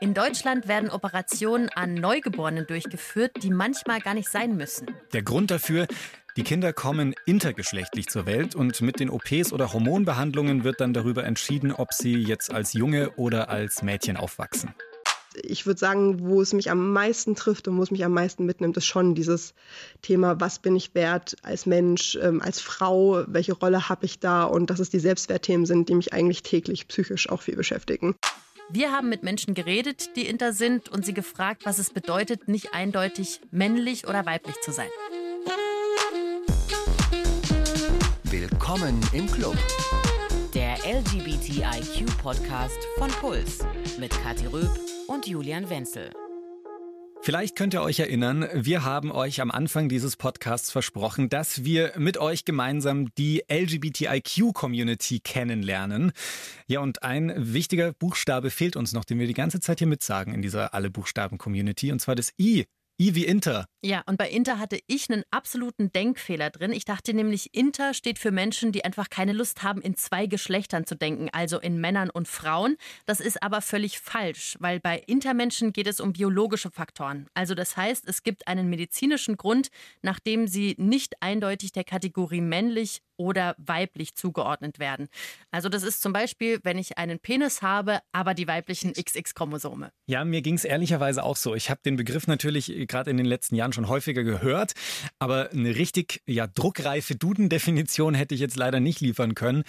In Deutschland werden Operationen an Neugeborenen durchgeführt, die manchmal gar nicht sein müssen. Der Grund dafür, die Kinder kommen intergeschlechtlich zur Welt und mit den OPs oder Hormonbehandlungen wird dann darüber entschieden, ob sie jetzt als Junge oder als Mädchen aufwachsen. Ich würde sagen, wo es mich am meisten trifft und wo es mich am meisten mitnimmt, ist schon dieses Thema, was bin ich wert als Mensch, ähm, als Frau, welche Rolle habe ich da und dass es die Selbstwertthemen sind, die mich eigentlich täglich psychisch auch viel beschäftigen. Wir haben mit Menschen geredet, die inter sind und sie gefragt, was es bedeutet, nicht eindeutig männlich oder weiblich zu sein. Willkommen im Club. Der LGBTIQ-Podcast von Puls mit Kathi Röb und Julian Wenzel. Vielleicht könnt ihr euch erinnern, wir haben euch am Anfang dieses Podcasts versprochen, dass wir mit euch gemeinsam die LGBTIQ-Community kennenlernen. Ja, und ein wichtiger Buchstabe fehlt uns noch, den wir die ganze Zeit hier mitsagen in dieser Alle-Buchstaben-Community, und zwar das I I wie Inter. Ja, und bei Inter hatte ich einen absoluten Denkfehler drin. Ich dachte nämlich, Inter steht für Menschen, die einfach keine Lust haben, in zwei Geschlechtern zu denken, also in Männern und Frauen. Das ist aber völlig falsch, weil bei Intermenschen geht es um biologische Faktoren. Also das heißt, es gibt einen medizinischen Grund, nachdem sie nicht eindeutig der Kategorie männlich oder weiblich zugeordnet werden. Also das ist zum Beispiel, wenn ich einen Penis habe, aber die weiblichen XX-Chromosome. Ja, mir ging es ehrlicherweise auch so. Ich habe den Begriff natürlich gerade in den letzten Jahren schon häufiger gehört, aber eine richtig ja, druckreife Duden-Definition hätte ich jetzt leider nicht liefern können.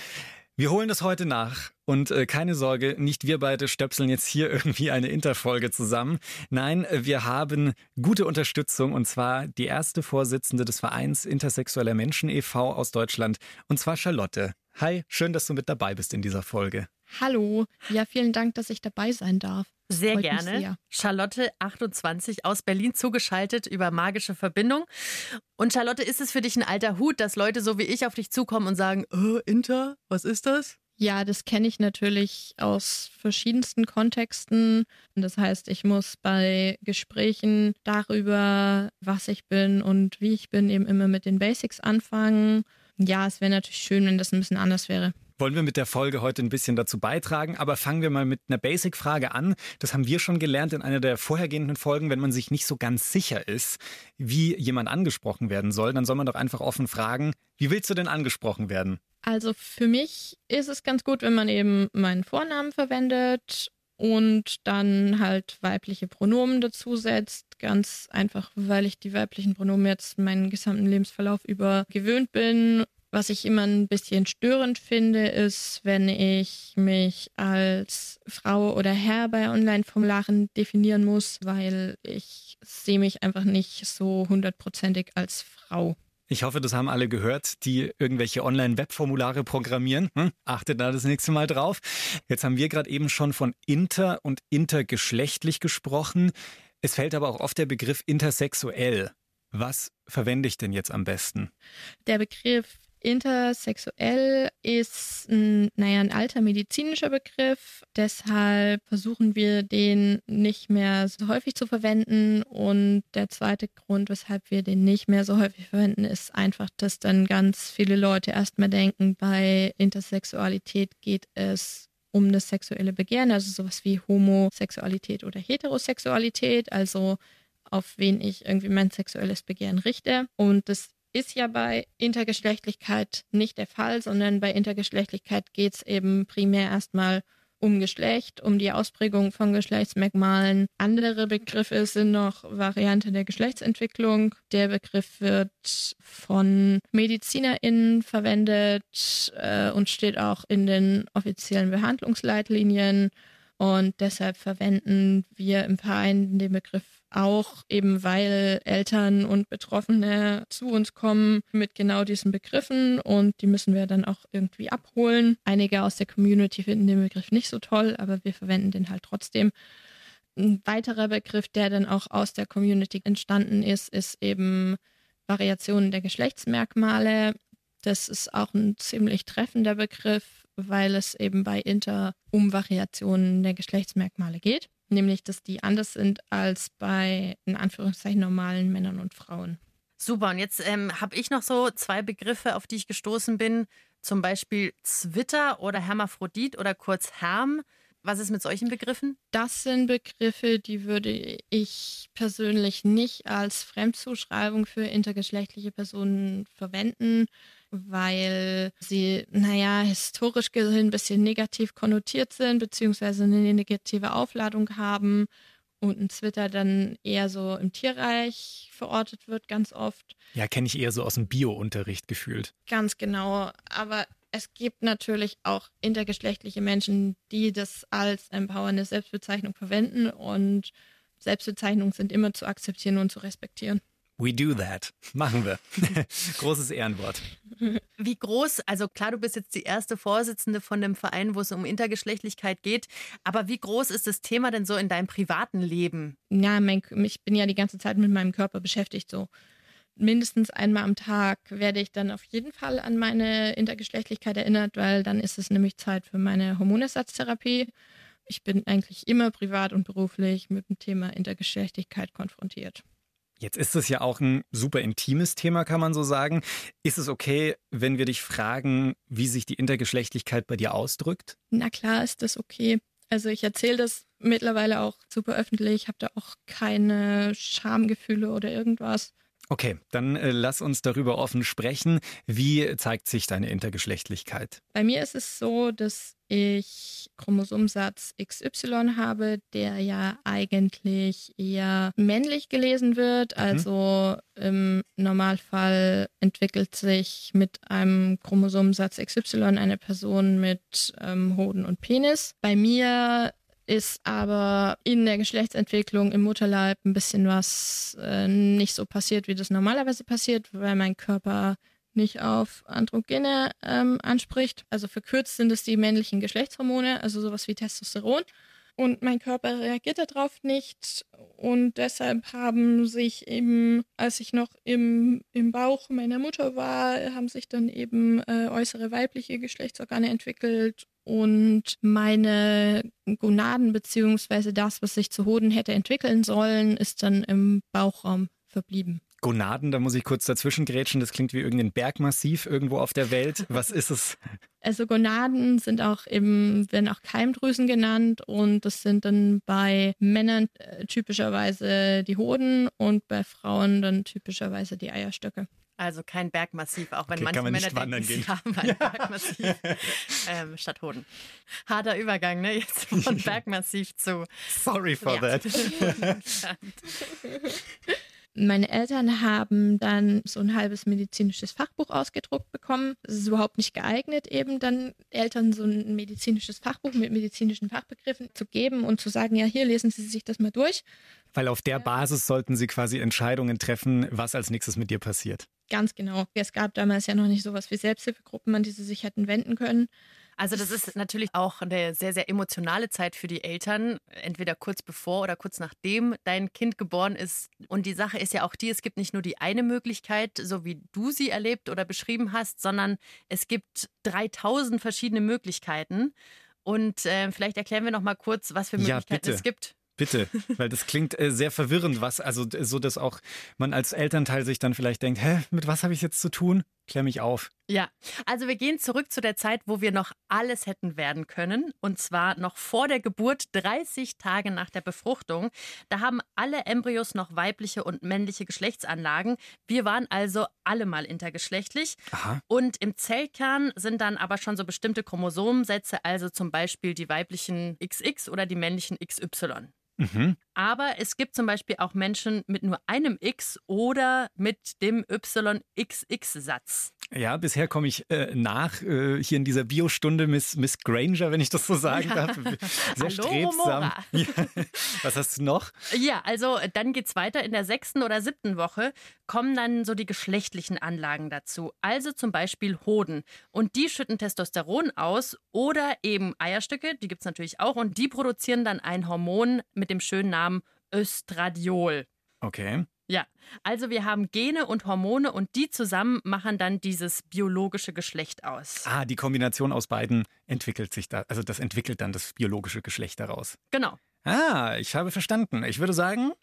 Wir holen das heute nach und äh, keine Sorge, nicht wir beide stöpseln jetzt hier irgendwie eine Interfolge zusammen. Nein, wir haben gute Unterstützung und zwar die erste Vorsitzende des Vereins Intersexueller Menschen e.V. aus Deutschland und zwar Charlotte. Hi, schön, dass du mit dabei bist in dieser Folge. Hallo, ja, vielen Dank, dass ich dabei sein darf. Sehr Freut gerne. Sehr. Charlotte, 28, aus Berlin zugeschaltet über magische Verbindung. Und Charlotte, ist es für dich ein alter Hut, dass Leute so wie ich auf dich zukommen und sagen, oh, Inter, was ist das? Ja, das kenne ich natürlich aus verschiedensten Kontexten. Das heißt, ich muss bei Gesprächen darüber, was ich bin und wie ich bin, eben immer mit den Basics anfangen. Ja, es wäre natürlich schön, wenn das ein bisschen anders wäre wollen wir mit der Folge heute ein bisschen dazu beitragen. Aber fangen wir mal mit einer Basic-Frage an. Das haben wir schon gelernt in einer der vorhergehenden Folgen. Wenn man sich nicht so ganz sicher ist, wie jemand angesprochen werden soll, dann soll man doch einfach offen fragen, wie willst du denn angesprochen werden? Also für mich ist es ganz gut, wenn man eben meinen Vornamen verwendet und dann halt weibliche Pronomen dazu setzt. Ganz einfach, weil ich die weiblichen Pronomen jetzt meinen gesamten Lebensverlauf über gewöhnt bin was ich immer ein bisschen störend finde, ist, wenn ich mich als Frau oder Herr bei Online-Formularen definieren muss, weil ich sehe mich einfach nicht so hundertprozentig als Frau. Ich hoffe, das haben alle gehört, die irgendwelche Online-Webformulare programmieren. Hm? Achtet da das nächste Mal drauf. Jetzt haben wir gerade eben schon von inter und intergeschlechtlich gesprochen. Es fällt aber auch oft der Begriff intersexuell. Was verwende ich denn jetzt am besten? Der Begriff Intersexuell ist ein, naja, ein alter medizinischer Begriff. Deshalb versuchen wir den nicht mehr so häufig zu verwenden. Und der zweite Grund, weshalb wir den nicht mehr so häufig verwenden, ist einfach, dass dann ganz viele Leute erstmal denken, bei Intersexualität geht es um das sexuelle Begehren, also sowas wie Homosexualität oder Heterosexualität, also auf wen ich irgendwie mein sexuelles Begehren richte. Und das ist ja bei Intergeschlechtlichkeit nicht der Fall, sondern bei Intergeschlechtlichkeit geht es eben primär erstmal um Geschlecht, um die Ausprägung von Geschlechtsmerkmalen. Andere Begriffe sind noch Variante der Geschlechtsentwicklung. Der Begriff wird von MedizinerInnen verwendet äh, und steht auch in den offiziellen Behandlungsleitlinien. Und deshalb verwenden wir im Verein den Begriff auch, eben weil Eltern und Betroffene zu uns kommen mit genau diesen Begriffen und die müssen wir dann auch irgendwie abholen. Einige aus der Community finden den Begriff nicht so toll, aber wir verwenden den halt trotzdem. Ein weiterer Begriff, der dann auch aus der Community entstanden ist, ist eben Variationen der Geschlechtsmerkmale. Das ist auch ein ziemlich treffender Begriff, weil es eben bei Inter um Variationen der Geschlechtsmerkmale geht, nämlich dass die anders sind als bei in Anführungszeichen normalen Männern und Frauen. Super, und jetzt ähm, habe ich noch so zwei Begriffe, auf die ich gestoßen bin, zum Beispiel Zwitter oder Hermaphrodit oder kurz Herm. Was ist mit solchen Begriffen? Das sind Begriffe, die würde ich persönlich nicht als Fremdzuschreibung für intergeschlechtliche Personen verwenden, weil sie, naja, historisch gesehen ein bisschen negativ konnotiert sind, beziehungsweise eine negative Aufladung haben und ein Zwitter dann eher so im Tierreich verortet wird, ganz oft. Ja, kenne ich eher so aus dem Bio-Unterricht gefühlt. Ganz genau. Aber es gibt natürlich auch intergeschlechtliche Menschen, die das als empowernde Selbstbezeichnung verwenden und Selbstbezeichnungen sind immer zu akzeptieren und zu respektieren. We do that. Machen wir. Großes Ehrenwort. Wie groß, also klar, du bist jetzt die erste Vorsitzende von dem Verein, wo es um Intergeschlechtlichkeit geht, aber wie groß ist das Thema denn so in deinem privaten Leben? Ja, mein, ich bin ja die ganze Zeit mit meinem Körper beschäftigt so. Mindestens einmal am Tag werde ich dann auf jeden Fall an meine Intergeschlechtlichkeit erinnert, weil dann ist es nämlich Zeit für meine Hormonersatztherapie. Ich bin eigentlich immer privat und beruflich mit dem Thema Intergeschlechtlichkeit konfrontiert. Jetzt ist es ja auch ein super intimes Thema, kann man so sagen. Ist es okay, wenn wir dich fragen, wie sich die Intergeschlechtlichkeit bei dir ausdrückt? Na klar ist das okay. Also ich erzähle das mittlerweile auch super öffentlich, habe da auch keine Schamgefühle oder irgendwas. Okay, dann äh, lass uns darüber offen sprechen. Wie zeigt sich deine Intergeschlechtlichkeit? Bei mir ist es so, dass ich Chromosomsatz XY habe, der ja eigentlich eher männlich gelesen wird. Mhm. Also im Normalfall entwickelt sich mit einem Chromosomsatz XY eine Person mit ähm, Hoden und Penis. Bei mir ist aber in der Geschlechtsentwicklung im Mutterleib ein bisschen was äh, nicht so passiert, wie das normalerweise passiert, weil mein Körper nicht auf Androgene ähm, anspricht. Also verkürzt sind es die männlichen Geschlechtshormone, also sowas wie Testosteron. Und mein Körper reagiert darauf nicht. Und deshalb haben sich eben, als ich noch im, im Bauch meiner Mutter war, haben sich dann eben äh, äußere weibliche Geschlechtsorgane entwickelt und meine Gonaden beziehungsweise das, was sich zu Hoden hätte entwickeln sollen, ist dann im Bauchraum verblieben. Gonaden, da muss ich kurz dazwischen grätschen. Das klingt wie irgendein Bergmassiv irgendwo auf der Welt. Was ist es? Also Gonaden sind auch eben, werden auch Keimdrüsen genannt und das sind dann bei Männern äh, typischerweise die Hoden und bei Frauen dann typischerweise die Eierstöcke. Also kein Bergmassiv, auch wenn okay, manche Männer denken, sie haben ein Bergmassiv ähm, statt Hoden. Harter Übergang, ne? Jetzt von Bergmassiv zu. Sorry for ja. that. Meine Eltern haben dann so ein halbes medizinisches Fachbuch ausgedruckt bekommen. Es ist überhaupt nicht geeignet, eben dann Eltern so ein medizinisches Fachbuch mit medizinischen Fachbegriffen zu geben und zu sagen, ja, hier lesen Sie sich das mal durch. Weil auf der Basis sollten Sie quasi Entscheidungen treffen, was als nächstes mit dir passiert. Ganz genau. Es gab damals ja noch nicht sowas wie Selbsthilfegruppen, an die sie sich hätten wenden können. Also das ist natürlich auch eine sehr, sehr emotionale Zeit für die Eltern, entweder kurz bevor oder kurz nachdem dein Kind geboren ist. Und die Sache ist ja auch die, es gibt nicht nur die eine Möglichkeit, so wie du sie erlebt oder beschrieben hast, sondern es gibt 3000 verschiedene Möglichkeiten. Und äh, vielleicht erklären wir noch mal kurz, was für Möglichkeiten ja, es gibt. Bitte, weil das klingt äh, sehr verwirrend, was, also so, dass auch man als Elternteil sich dann vielleicht denkt, hä, mit was habe ich jetzt zu tun? Klär mich auf. Ja, also wir gehen zurück zu der Zeit, wo wir noch alles hätten werden können. Und zwar noch vor der Geburt, 30 Tage nach der Befruchtung. Da haben alle Embryos noch weibliche und männliche Geschlechtsanlagen. Wir waren also alle mal intergeschlechtlich. Aha. Und im Zellkern sind dann aber schon so bestimmte Chromosomensätze, also zum Beispiel die weiblichen XX oder die männlichen XY. Mhm. Aber es gibt zum Beispiel auch Menschen mit nur einem X oder mit dem YXX-Satz. Ja, bisher komme ich äh, nach äh, hier in dieser Biostunde Miss, Miss Granger, wenn ich das so sagen darf. Sehr Hallo, strebsam. Ja. Was hast du noch? Ja, also dann geht es weiter. In der sechsten oder siebten Woche kommen dann so die geschlechtlichen Anlagen dazu. Also zum Beispiel Hoden. Und die schütten Testosteron aus oder eben Eierstücke, die gibt es natürlich auch. Und die produzieren dann ein Hormon mit dem schönen Namen Östradiol. Okay. Ja, also wir haben Gene und Hormone und die zusammen machen dann dieses biologische Geschlecht aus. Ah, die Kombination aus beiden entwickelt sich da, also das entwickelt dann das biologische Geschlecht daraus. Genau. Ah, ich habe verstanden. Ich würde sagen,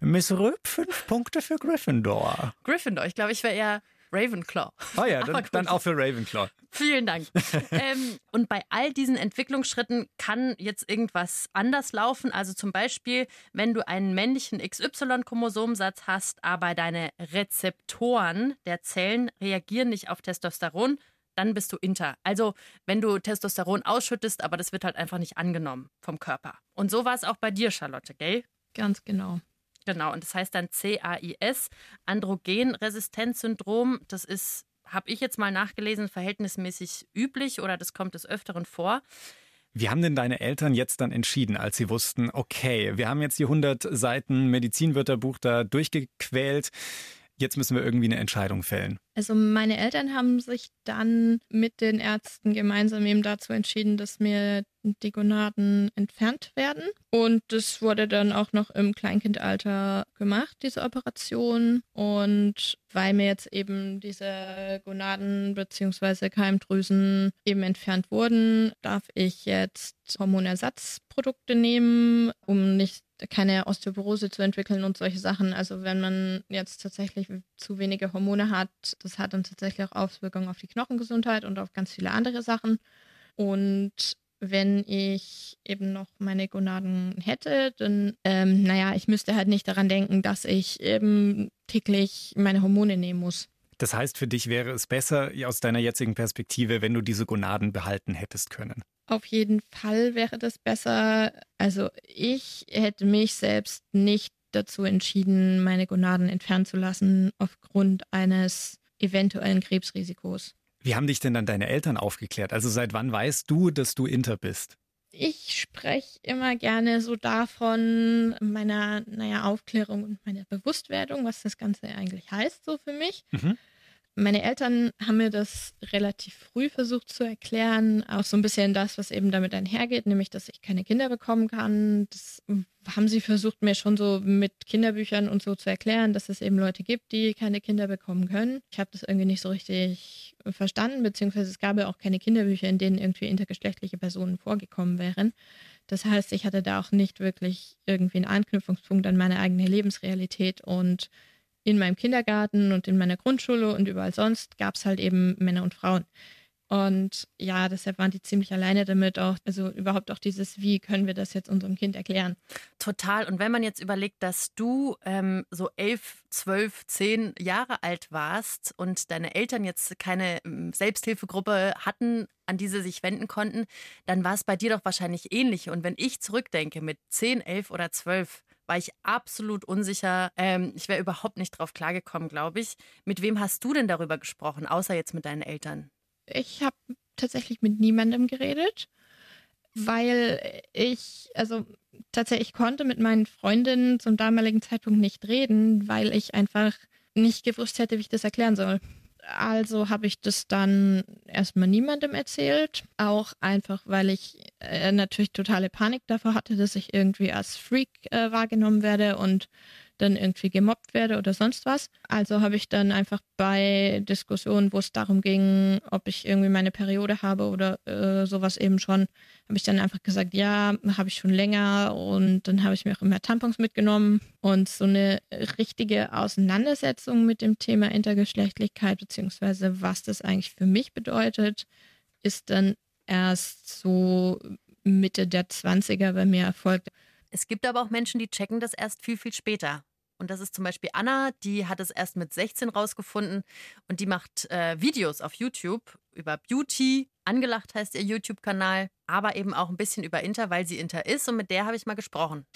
Miss Röp, fünf Punkte für Gryffindor. Gryffindor, ich glaube, ich wäre eher Ravenclaw. Oh ja, dann, dann auch für Ravenclaw. Vielen Dank. ähm, und bei all diesen Entwicklungsschritten kann jetzt irgendwas anders laufen. Also zum Beispiel, wenn du einen männlichen XY-Chromosomsatz hast, aber deine Rezeptoren der Zellen reagieren nicht auf Testosteron, dann bist du inter. Also wenn du Testosteron ausschüttest, aber das wird halt einfach nicht angenommen vom Körper. Und so war es auch bei dir, Charlotte, gell? Ganz genau. Genau, und das heißt dann CAIS, Androgenresistenzsyndrom. Das ist, habe ich jetzt mal nachgelesen, verhältnismäßig üblich oder das kommt des Öfteren vor. Wie haben denn deine Eltern jetzt dann entschieden, als sie wussten, okay, wir haben jetzt die 100 Seiten Medizinwörterbuch da durchgequält, jetzt müssen wir irgendwie eine Entscheidung fällen? Also meine Eltern haben sich dann mit den Ärzten gemeinsam eben dazu entschieden, dass mir die Gonaden entfernt werden. Und das wurde dann auch noch im Kleinkindalter gemacht, diese Operation. Und weil mir jetzt eben diese Gonaden bzw. Keimdrüsen eben entfernt wurden, darf ich jetzt Hormonersatzprodukte nehmen, um nicht keine Osteoporose zu entwickeln und solche Sachen. Also wenn man jetzt tatsächlich zu wenige Hormone hat, das hat dann tatsächlich auch Auswirkungen auf die Knochengesundheit und auf ganz viele andere Sachen. Und wenn ich eben noch meine Gonaden hätte, dann, ähm, naja, ich müsste halt nicht daran denken, dass ich eben täglich meine Hormone nehmen muss. Das heißt, für dich wäre es besser aus deiner jetzigen Perspektive, wenn du diese Gonaden behalten hättest können. Auf jeden Fall wäre das besser. Also ich hätte mich selbst nicht dazu entschieden, meine Gonaden entfernen zu lassen aufgrund eines eventuellen Krebsrisikos. Wie haben dich denn dann deine Eltern aufgeklärt? Also seit wann weißt du, dass du Inter bist? Ich spreche immer gerne so davon, meiner, naja, Aufklärung und meiner Bewusstwerdung, was das Ganze eigentlich heißt, so für mich. Mhm. Meine Eltern haben mir das relativ früh versucht zu erklären, auch so ein bisschen das, was eben damit einhergeht, nämlich, dass ich keine Kinder bekommen kann. Das haben sie versucht, mir schon so mit Kinderbüchern und so zu erklären, dass es eben Leute gibt, die keine Kinder bekommen können. Ich habe das irgendwie nicht so richtig verstanden, beziehungsweise es gab ja auch keine Kinderbücher, in denen irgendwie intergeschlechtliche Personen vorgekommen wären. Das heißt, ich hatte da auch nicht wirklich irgendwie einen Anknüpfungspunkt an meine eigene Lebensrealität und in meinem Kindergarten und in meiner Grundschule und überall sonst gab es halt eben Männer und Frauen. Und ja, deshalb waren die ziemlich alleine damit auch, also überhaupt auch dieses, wie können wir das jetzt unserem Kind erklären? Total. Und wenn man jetzt überlegt, dass du ähm, so elf, zwölf, zehn Jahre alt warst und deine Eltern jetzt keine ähm, Selbsthilfegruppe hatten, an die sie sich wenden konnten, dann war es bei dir doch wahrscheinlich ähnlich. Und wenn ich zurückdenke mit zehn, elf oder zwölf, war ich absolut unsicher. Ähm, ich wäre überhaupt nicht drauf klargekommen, glaube ich. Mit wem hast du denn darüber gesprochen, außer jetzt mit deinen Eltern? Ich habe tatsächlich mit niemandem geredet, weil ich, also tatsächlich konnte mit meinen Freundinnen zum damaligen Zeitpunkt nicht reden, weil ich einfach nicht gewusst hätte, wie ich das erklären soll. Also habe ich das dann erstmal niemandem erzählt. Auch einfach, weil ich äh, natürlich totale Panik davor hatte, dass ich irgendwie als Freak äh, wahrgenommen werde und dann irgendwie gemobbt werde oder sonst was. Also habe ich dann einfach bei Diskussionen, wo es darum ging, ob ich irgendwie meine Periode habe oder äh, sowas eben schon, habe ich dann einfach gesagt, ja, habe ich schon länger und dann habe ich mir auch immer Tampons mitgenommen und so eine richtige Auseinandersetzung mit dem Thema Intergeschlechtlichkeit beziehungsweise was das eigentlich für mich bedeutet, ist dann erst so Mitte der 20er bei mir erfolgt. Es gibt aber auch Menschen, die checken das erst viel, viel später. Und das ist zum Beispiel Anna, die hat es erst mit 16 rausgefunden und die macht äh, Videos auf YouTube über Beauty. Angelacht heißt ihr YouTube-Kanal, aber eben auch ein bisschen über Inter, weil sie Inter ist und mit der habe ich mal gesprochen.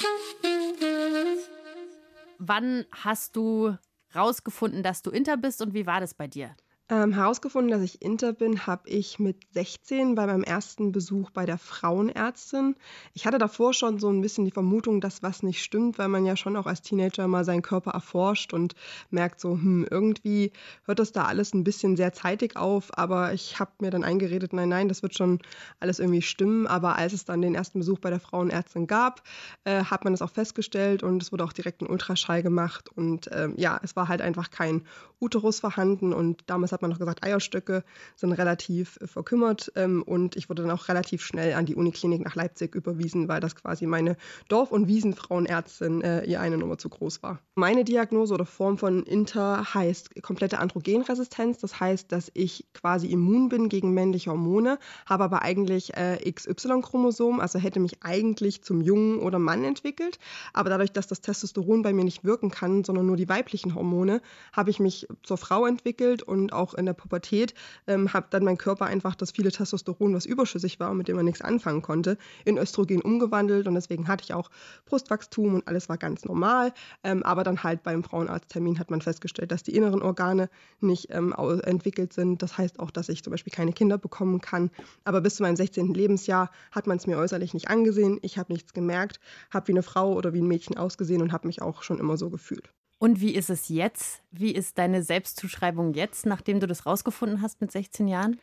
Wann hast du rausgefunden, dass du Inter bist und wie war das bei dir? Ähm, herausgefunden, dass ich Inter bin, habe ich mit 16 bei meinem ersten Besuch bei der Frauenärztin. Ich hatte davor schon so ein bisschen die Vermutung, dass was nicht stimmt, weil man ja schon auch als Teenager mal seinen Körper erforscht und merkt so, hm, irgendwie hört das da alles ein bisschen sehr zeitig auf. Aber ich habe mir dann eingeredet, nein, nein, das wird schon alles irgendwie stimmen. Aber als es dann den ersten Besuch bei der Frauenärztin gab, äh, hat man das auch festgestellt und es wurde auch direkt ein Ultraschall gemacht. Und äh, ja, es war halt einfach kein Uterus vorhanden und damals hat man noch gesagt, Eierstöcke sind relativ äh, verkümmert. Ähm, und ich wurde dann auch relativ schnell an die Uniklinik nach Leipzig überwiesen, weil das quasi meine Dorf- und Wiesenfrauenärztin äh, ihr eine Nummer zu groß war. Meine Diagnose oder Form von Inter heißt komplette Androgenresistenz. Das heißt, dass ich quasi immun bin gegen männliche Hormone, habe aber eigentlich äh, XY-Chromosom, also hätte mich eigentlich zum Jungen oder Mann entwickelt. Aber dadurch, dass das Testosteron bei mir nicht wirken kann, sondern nur die weiblichen Hormone, habe ich mich zur Frau entwickelt und auch in der Pubertät ähm, habe dann mein Körper einfach das viele Testosteron, was überschüssig war, mit dem man nichts anfangen konnte, in Östrogen umgewandelt und deswegen hatte ich auch Brustwachstum und alles war ganz normal. Ähm, aber dann halt beim Frauenarzttermin hat man festgestellt, dass die inneren Organe nicht ähm, entwickelt sind. Das heißt auch, dass ich zum Beispiel keine Kinder bekommen kann. Aber bis zu meinem 16. Lebensjahr hat man es mir äußerlich nicht angesehen. Ich habe nichts gemerkt, habe wie eine Frau oder wie ein Mädchen ausgesehen und habe mich auch schon immer so gefühlt. Und wie ist es jetzt? Wie ist deine Selbstzuschreibung jetzt, nachdem du das rausgefunden hast mit 16 Jahren?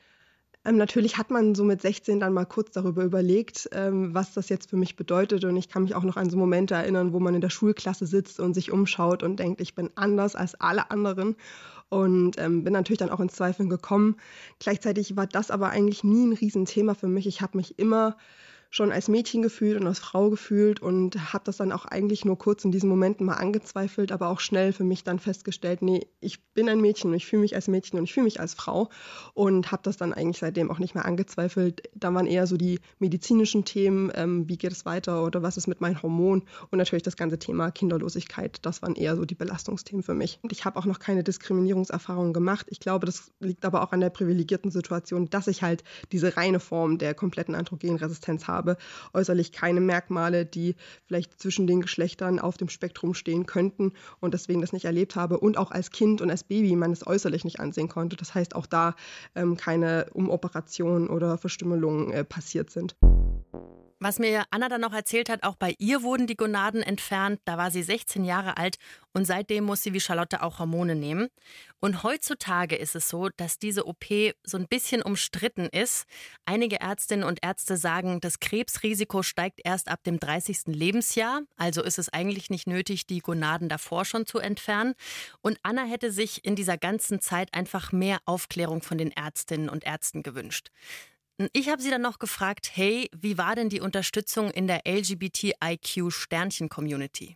Ähm, natürlich hat man so mit 16 dann mal kurz darüber überlegt, ähm, was das jetzt für mich bedeutet. Und ich kann mich auch noch an so Momente erinnern, wo man in der Schulklasse sitzt und sich umschaut und denkt, ich bin anders als alle anderen. Und ähm, bin natürlich dann auch ins Zweifeln gekommen. Gleichzeitig war das aber eigentlich nie ein Riesenthema für mich. Ich habe mich immer schon als Mädchen gefühlt und als Frau gefühlt und habe das dann auch eigentlich nur kurz in diesen Momenten mal angezweifelt, aber auch schnell für mich dann festgestellt, nee, ich bin ein Mädchen und ich fühle mich als Mädchen und ich fühle mich als Frau und habe das dann eigentlich seitdem auch nicht mehr angezweifelt. Da waren eher so die medizinischen Themen, ähm, wie geht es weiter oder was ist mit meinen Hormonen und natürlich das ganze Thema Kinderlosigkeit, das waren eher so die Belastungsthemen für mich. Und ich habe auch noch keine Diskriminierungserfahrungen gemacht. Ich glaube, das liegt aber auch an der privilegierten Situation, dass ich halt diese reine Form der kompletten Androgenresistenz habe habe, äußerlich keine Merkmale, die vielleicht zwischen den Geschlechtern auf dem Spektrum stehen könnten und deswegen das nicht erlebt habe und auch als Kind und als Baby man es äußerlich nicht ansehen konnte. Das heißt auch da ähm, keine Umoperationen oder Verstümmelungen äh, passiert sind. Was mir Anna dann noch erzählt hat, auch bei ihr wurden die Gonaden entfernt. Da war sie 16 Jahre alt und seitdem muss sie wie Charlotte auch Hormone nehmen. Und heutzutage ist es so, dass diese OP so ein bisschen umstritten ist. Einige Ärztinnen und Ärzte sagen, das Krebsrisiko steigt erst ab dem 30. Lebensjahr. Also ist es eigentlich nicht nötig, die Gonaden davor schon zu entfernen. Und Anna hätte sich in dieser ganzen Zeit einfach mehr Aufklärung von den Ärztinnen und Ärzten gewünscht. Ich habe sie dann noch gefragt, hey, wie war denn die Unterstützung in der LGBTIQ-Sternchen-Community?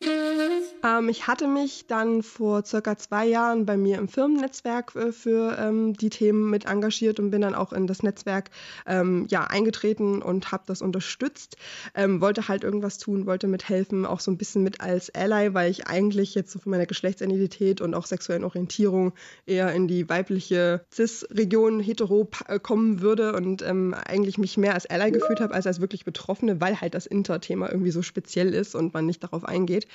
Ähm, ich hatte mich dann vor circa zwei Jahren bei mir im Firmennetzwerk äh, für ähm, die Themen mit engagiert und bin dann auch in das Netzwerk ähm, ja, eingetreten und habe das unterstützt. Ähm, wollte halt irgendwas tun, wollte mithelfen, auch so ein bisschen mit als Ally, weil ich eigentlich jetzt so von meiner Geschlechtsidentität und auch sexuellen Orientierung eher in die weibliche Cis-Region hetero äh, kommen würde und ähm, eigentlich mich mehr als Ally gefühlt habe, als als wirklich Betroffene, weil halt das Inter-Thema irgendwie so speziell ist und man nicht darauf eingeht.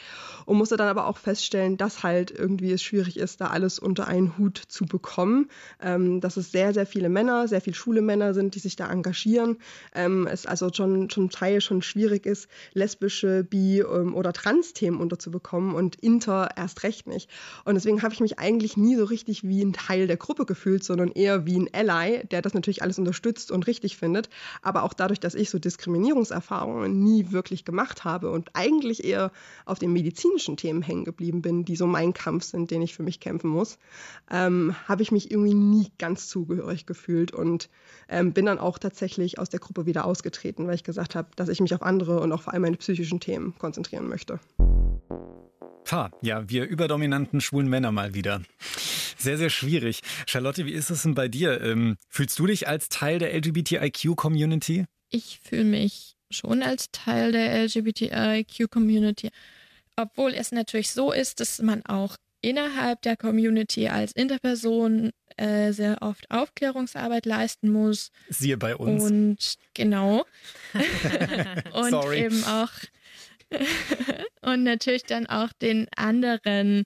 Und musste dann aber auch feststellen, dass halt irgendwie es schwierig ist, da alles unter einen Hut zu bekommen. Ähm, dass es sehr, sehr viele Männer, sehr viele schwule Männer sind, die sich da engagieren. Ähm, es also schon zum Teil schon schwierig ist, lesbische, bi- ähm, oder Trans-Themen unterzubekommen und Inter erst recht nicht. Und deswegen habe ich mich eigentlich nie so richtig wie ein Teil der Gruppe gefühlt, sondern eher wie ein Ally, der das natürlich alles unterstützt und richtig findet. Aber auch dadurch, dass ich so Diskriminierungserfahrungen nie wirklich gemacht habe und eigentlich eher auf den medizinischen Themen hängen geblieben bin, die so mein Kampf sind, den ich für mich kämpfen muss, ähm, habe ich mich irgendwie nie ganz zugehörig gefühlt und ähm, bin dann auch tatsächlich aus der Gruppe wieder ausgetreten, weil ich gesagt habe, dass ich mich auf andere und auch vor allem meine psychischen Themen konzentrieren möchte. Ha, ja, wir überdominanten schwulen Männer mal wieder. Sehr, sehr schwierig. Charlotte, wie ist es denn bei dir? Ähm, fühlst du dich als Teil der LGBTIQ-Community? Ich fühle mich schon als Teil der LGBTIQ-Community, obwohl es natürlich so ist, dass man auch innerhalb der Community als Interperson äh, sehr oft Aufklärungsarbeit leisten muss. Siehe bei uns. Und genau. und Sorry. eben auch und natürlich dann auch den anderen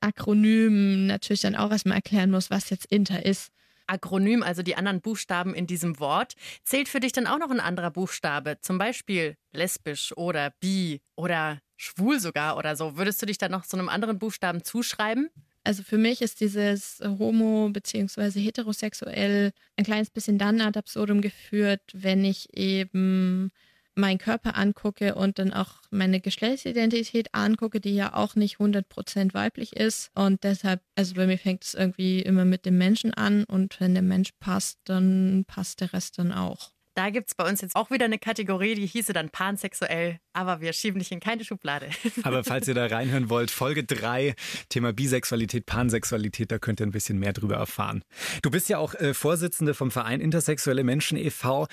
Akronymen natürlich dann auch erstmal erklären muss, was jetzt Inter ist. Akronym, also die anderen Buchstaben in diesem Wort. Zählt für dich dann auch noch ein anderer Buchstabe? Zum Beispiel lesbisch oder bi oder schwul sogar oder so. Würdest du dich dann noch so einem anderen Buchstaben zuschreiben? Also für mich ist dieses homo- bzw. heterosexuell ein kleines bisschen dann ad absurdum geführt, wenn ich eben meinen Körper angucke und dann auch meine Geschlechtsidentität angucke, die ja auch nicht 100% weiblich ist. Und deshalb, also bei mir fängt es irgendwie immer mit dem Menschen an und wenn der Mensch passt, dann passt der Rest dann auch. Da gibt es bei uns jetzt auch wieder eine Kategorie, die hieße dann pansexuell, aber wir schieben dich in keine Schublade. Aber falls ihr da reinhören wollt, Folge 3, Thema Bisexualität, Pansexualität, da könnt ihr ein bisschen mehr drüber erfahren. Du bist ja auch äh, Vorsitzende vom Verein Intersexuelle Menschen e.V.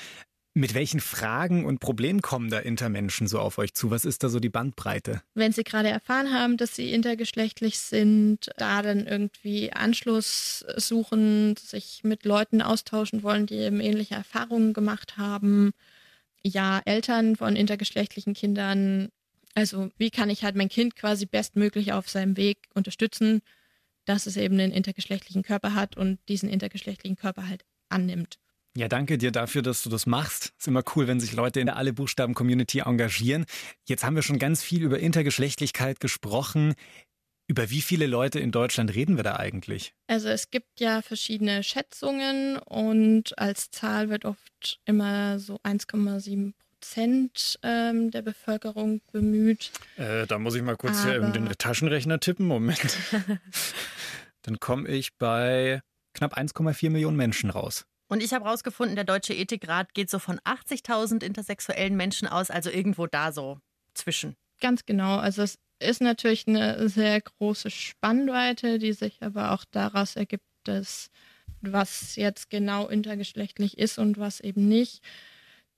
Mit welchen Fragen und Problemen kommen da Intermenschen so auf euch zu? Was ist da so die Bandbreite? Wenn sie gerade erfahren haben, dass sie intergeschlechtlich sind, da dann irgendwie Anschluss suchen, sich mit Leuten austauschen wollen, die eben ähnliche Erfahrungen gemacht haben. Ja, Eltern von intergeschlechtlichen Kindern. Also wie kann ich halt mein Kind quasi bestmöglich auf seinem Weg unterstützen, dass es eben einen intergeschlechtlichen Körper hat und diesen intergeschlechtlichen Körper halt annimmt. Ja, danke dir dafür, dass du das machst. Ist immer cool, wenn sich Leute in der Alle Buchstaben Community engagieren. Jetzt haben wir schon ganz viel über Intergeschlechtlichkeit gesprochen. Über wie viele Leute in Deutschland reden wir da eigentlich? Also es gibt ja verschiedene Schätzungen und als Zahl wird oft immer so 1,7 Prozent ähm, der Bevölkerung bemüht. Äh, da muss ich mal kurz Aber... den Taschenrechner tippen. Moment. Dann komme ich bei knapp 1,4 Millionen Menschen raus. Und ich habe herausgefunden, der Deutsche Ethikrat geht so von 80.000 intersexuellen Menschen aus, also irgendwo da so zwischen. Ganz genau. Also es ist natürlich eine sehr große Spannweite, die sich aber auch daraus ergibt, dass was jetzt genau intergeschlechtlich ist und was eben nicht.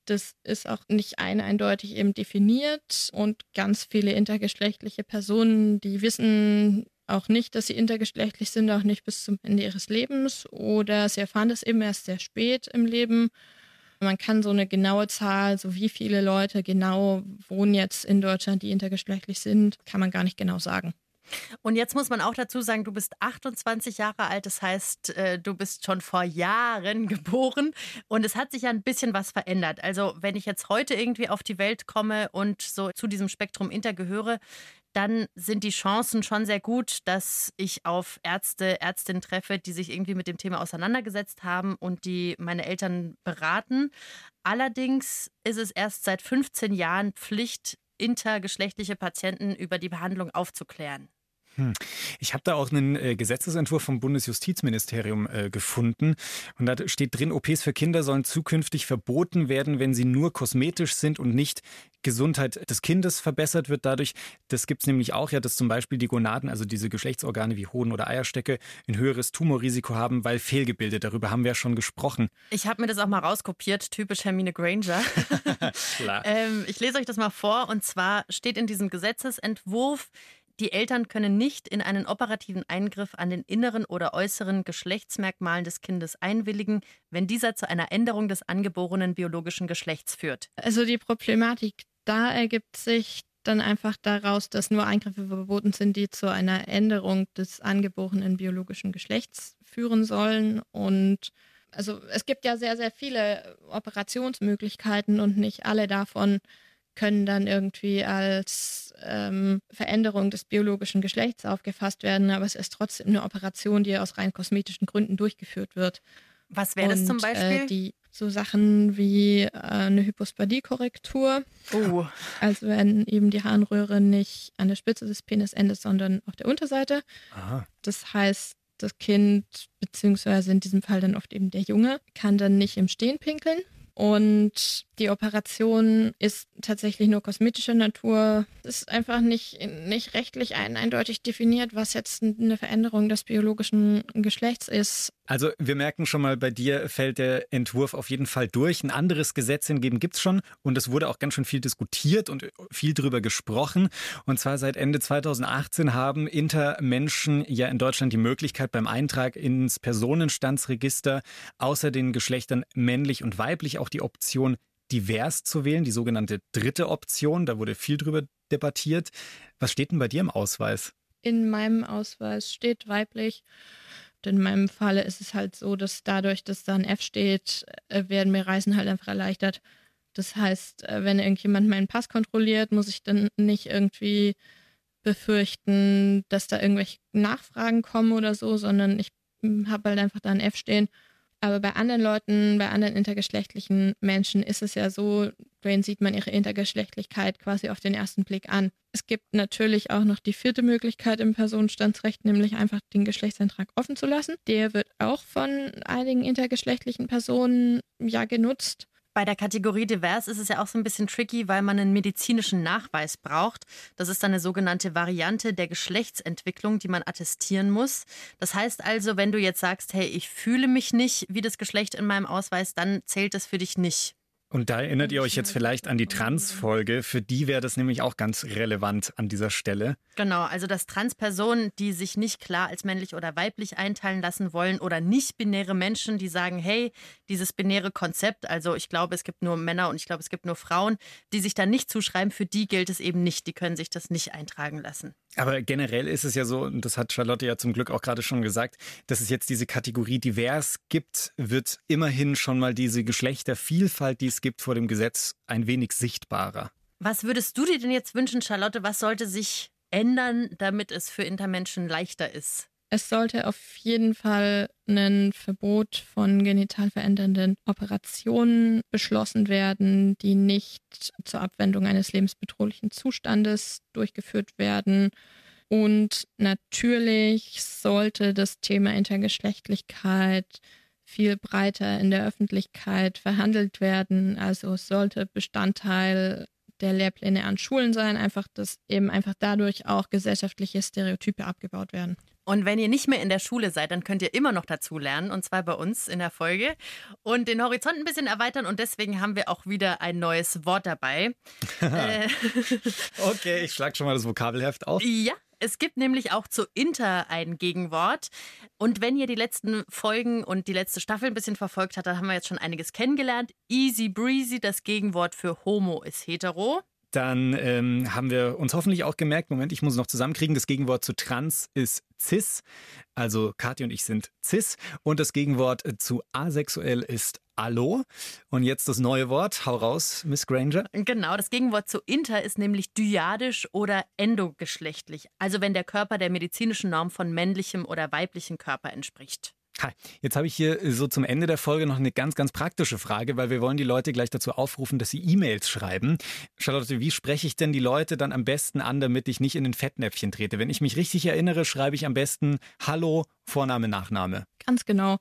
Das ist auch nicht ein eindeutig eben definiert und ganz viele intergeschlechtliche Personen, die wissen auch nicht, dass sie intergeschlechtlich sind, auch nicht bis zum Ende ihres Lebens oder sie erfahren das eben erst sehr spät im Leben. Man kann so eine genaue Zahl, so wie viele Leute genau wohnen jetzt in Deutschland, die intergeschlechtlich sind, kann man gar nicht genau sagen. Und jetzt muss man auch dazu sagen, du bist 28 Jahre alt, das heißt, äh, du bist schon vor Jahren geboren und es hat sich ja ein bisschen was verändert. Also wenn ich jetzt heute irgendwie auf die Welt komme und so zu diesem Spektrum Inter gehöre, dann sind die Chancen schon sehr gut, dass ich auf Ärzte, Ärztinnen treffe, die sich irgendwie mit dem Thema auseinandergesetzt haben und die meine Eltern beraten. Allerdings ist es erst seit 15 Jahren Pflicht, intergeschlechtliche Patienten über die Behandlung aufzuklären. Hm. Ich habe da auch einen äh, Gesetzesentwurf vom Bundesjustizministerium äh, gefunden. Und da steht drin, OPs für Kinder sollen zukünftig verboten werden, wenn sie nur kosmetisch sind und nicht Gesundheit des Kindes verbessert wird dadurch. Das gibt es nämlich auch ja, dass zum Beispiel die Gonaden, also diese Geschlechtsorgane wie Hoden oder Eierstöcke, ein höheres Tumorrisiko haben, weil Fehlgebildet. Darüber haben wir ja schon gesprochen. Ich habe mir das auch mal rauskopiert, typisch Hermine Granger. Klar. ähm, ich lese euch das mal vor. Und zwar steht in diesem Gesetzesentwurf, die Eltern können nicht in einen operativen Eingriff an den inneren oder äußeren Geschlechtsmerkmalen des Kindes einwilligen, wenn dieser zu einer Änderung des angeborenen biologischen Geschlechts führt. Also die Problematik da ergibt sich dann einfach daraus, dass nur Eingriffe verboten sind, die zu einer Änderung des angeborenen biologischen Geschlechts führen sollen. Und also es gibt ja sehr, sehr viele Operationsmöglichkeiten und nicht alle davon können dann irgendwie als ähm, Veränderung des biologischen Geschlechts aufgefasst werden, aber es ist trotzdem eine Operation, die aus rein kosmetischen Gründen durchgeführt wird. Was wäre das zum Beispiel? Äh, die, so Sachen wie äh, eine Hypospadie-Korrektur. Oh. Also wenn eben die Harnröhre nicht an der Spitze des Penis endet, sondern auf der Unterseite. Aha. Das heißt, das Kind, beziehungsweise in diesem Fall dann oft eben der Junge, kann dann nicht im Stehen pinkeln. Und die Operation ist tatsächlich nur kosmetischer Natur. Es ist einfach nicht, nicht rechtlich ein, eindeutig definiert, was jetzt eine Veränderung des biologischen Geschlechts ist. Also wir merken schon mal, bei dir fällt der Entwurf auf jeden Fall durch. Ein anderes Gesetz hingegen gibt es schon und es wurde auch ganz schön viel diskutiert und viel drüber gesprochen. Und zwar seit Ende 2018 haben Intermenschen ja in Deutschland die Möglichkeit beim Eintrag ins Personenstandsregister außer den Geschlechtern männlich und weiblich auch die Option divers zu wählen, die sogenannte dritte Option. Da wurde viel drüber debattiert. Was steht denn bei dir im Ausweis? In meinem Ausweis steht weiblich. In meinem Falle ist es halt so, dass dadurch, dass da ein F steht, äh, werden mir Reisen halt einfach erleichtert. Das heißt, äh, wenn irgendjemand meinen Pass kontrolliert, muss ich dann nicht irgendwie befürchten, dass da irgendwelche Nachfragen kommen oder so, sondern ich hm, habe halt einfach da ein F stehen Aber bei anderen Leuten, bei anderen intergeschlechtlichen Menschen ist es ja so, denen sieht man ihre Intergeschlechtlichkeit quasi auf den ersten Blick an. Es gibt natürlich auch noch die vierte Möglichkeit im Personenstandsrecht, nämlich einfach den Geschlechtseintrag offen zu lassen. Der wird auch von einigen intergeschlechtlichen Personen ja genutzt. Bei der Kategorie divers ist es ja auch so ein bisschen tricky, weil man einen medizinischen Nachweis braucht. Das ist dann eine sogenannte Variante der Geschlechtsentwicklung, die man attestieren muss. Das heißt also, wenn du jetzt sagst, hey, ich fühle mich nicht wie das Geschlecht in meinem Ausweis, dann zählt es für dich nicht. Und da erinnert ihr euch jetzt vielleicht an die Trans-Folge. Für die wäre das nämlich auch ganz relevant an dieser Stelle. Genau, also dass Transpersonen, die sich nicht klar als männlich oder weiblich einteilen lassen wollen oder nicht-binäre Menschen, die sagen, hey, dieses binäre Konzept, also ich glaube, es gibt nur Männer und ich glaube, es gibt nur Frauen, die sich da nicht zuschreiben, für die gilt es eben nicht. Die können sich das nicht eintragen lassen. Aber generell ist es ja so, und das hat Charlotte ja zum Glück auch gerade schon gesagt, dass es jetzt diese Kategorie divers gibt, wird immerhin schon mal diese Geschlechtervielfalt, die es gibt vor dem Gesetz, ein wenig sichtbarer. Was würdest du dir denn jetzt wünschen, Charlotte? Was sollte sich ändern, damit es für Intermenschen leichter ist? Es sollte auf jeden Fall ein Verbot von genital verändernden Operationen beschlossen werden, die nicht zur Abwendung eines lebensbedrohlichen Zustandes durchgeführt werden. Und natürlich sollte das Thema Intergeschlechtlichkeit viel breiter in der Öffentlichkeit verhandelt werden. Also es sollte Bestandteil der Lehrpläne an Schulen sein, einfach dass eben einfach dadurch auch gesellschaftliche Stereotype abgebaut werden. Und wenn ihr nicht mehr in der Schule seid, dann könnt ihr immer noch dazu lernen, und zwar bei uns in der Folge. Und den Horizont ein bisschen erweitern. Und deswegen haben wir auch wieder ein neues Wort dabei. Äh, okay, ich schlage schon mal das Vokabelheft auf. Ja, es gibt nämlich auch zu Inter ein Gegenwort. Und wenn ihr die letzten Folgen und die letzte Staffel ein bisschen verfolgt habt, dann haben wir jetzt schon einiges kennengelernt. Easy breezy, das Gegenwort für Homo ist hetero. Dann ähm, haben wir uns hoffentlich auch gemerkt, Moment, ich muss noch zusammenkriegen, das Gegenwort zu trans ist cis. Also Kathi und ich sind cis. Und das Gegenwort zu asexuell ist allo. Und jetzt das neue Wort, hau raus, Miss Granger. Genau, das Gegenwort zu inter ist nämlich dyadisch oder endogeschlechtlich. Also wenn der Körper der medizinischen Norm von männlichem oder weiblichem Körper entspricht. Hi. Jetzt habe ich hier äh, so zum Ende der Folge noch eine ganz, ganz praktische Frage, weil wir wollen die Leute gleich dazu aufrufen, dass sie E-Mails schreiben. Charlotte, wie spreche ich denn die Leute dann am besten an, damit ich nicht in den Fettnäpfchen trete? Wenn ich mich richtig erinnere, schreibe ich am besten Hallo, Vorname, Nachname. Ganz genau.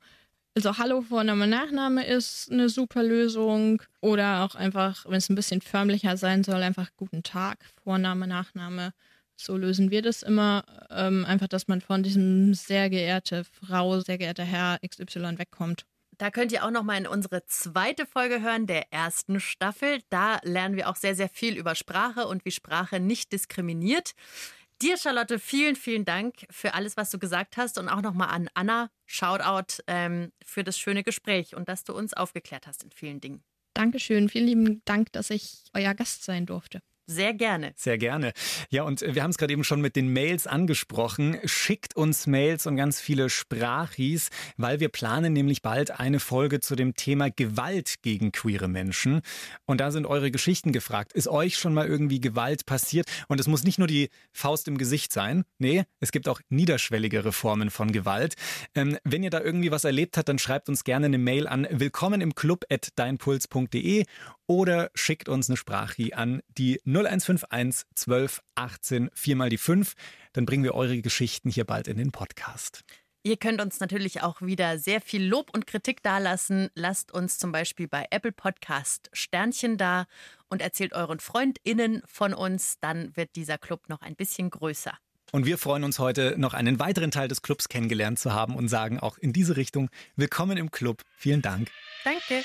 Also Hallo, Vorname, Nachname ist eine super Lösung. Oder auch einfach, wenn es ein bisschen förmlicher sein soll, einfach Guten Tag, Vorname, Nachname. So lösen wir das immer. Ähm, einfach, dass man von diesem sehr geehrte Frau, sehr geehrter Herr XY wegkommt. Da könnt ihr auch noch mal in unsere zweite Folge hören, der ersten Staffel. Da lernen wir auch sehr, sehr viel über Sprache und wie Sprache nicht diskriminiert. Dir, Charlotte, vielen, vielen Dank für alles, was du gesagt hast und auch nochmal an Anna. Shoutout ähm, für das schöne Gespräch und dass du uns aufgeklärt hast in vielen Dingen. Dankeschön. Vielen lieben Dank, dass ich euer Gast sein durfte. Sehr gerne. Sehr gerne. Ja, und wir haben es gerade eben schon mit den Mails angesprochen. Schickt uns Mails und ganz viele Sprachis, weil wir planen nämlich bald eine Folge zu dem Thema Gewalt gegen queere Menschen. Und da sind eure Geschichten gefragt. Ist euch schon mal irgendwie Gewalt passiert? Und es muss nicht nur die Faust im Gesicht sein. Nee, es gibt auch niederschwelligere Formen von Gewalt. Ähm, wenn ihr da irgendwie was erlebt habt, dann schreibt uns gerne eine Mail an willkommen im Club at deinpuls.de oder schickt uns eine Sprache an die 0151 12 18 4 mal die 5. Dann bringen wir eure Geschichten hier bald in den Podcast. Ihr könnt uns natürlich auch wieder sehr viel Lob und Kritik dalassen. Lasst uns zum Beispiel bei Apple Podcast Sternchen da und erzählt euren FreundInnen von uns. Dann wird dieser Club noch ein bisschen größer. Und wir freuen uns heute, noch einen weiteren Teil des Clubs kennengelernt zu haben und sagen auch in diese Richtung Willkommen im Club. Vielen Dank. Danke.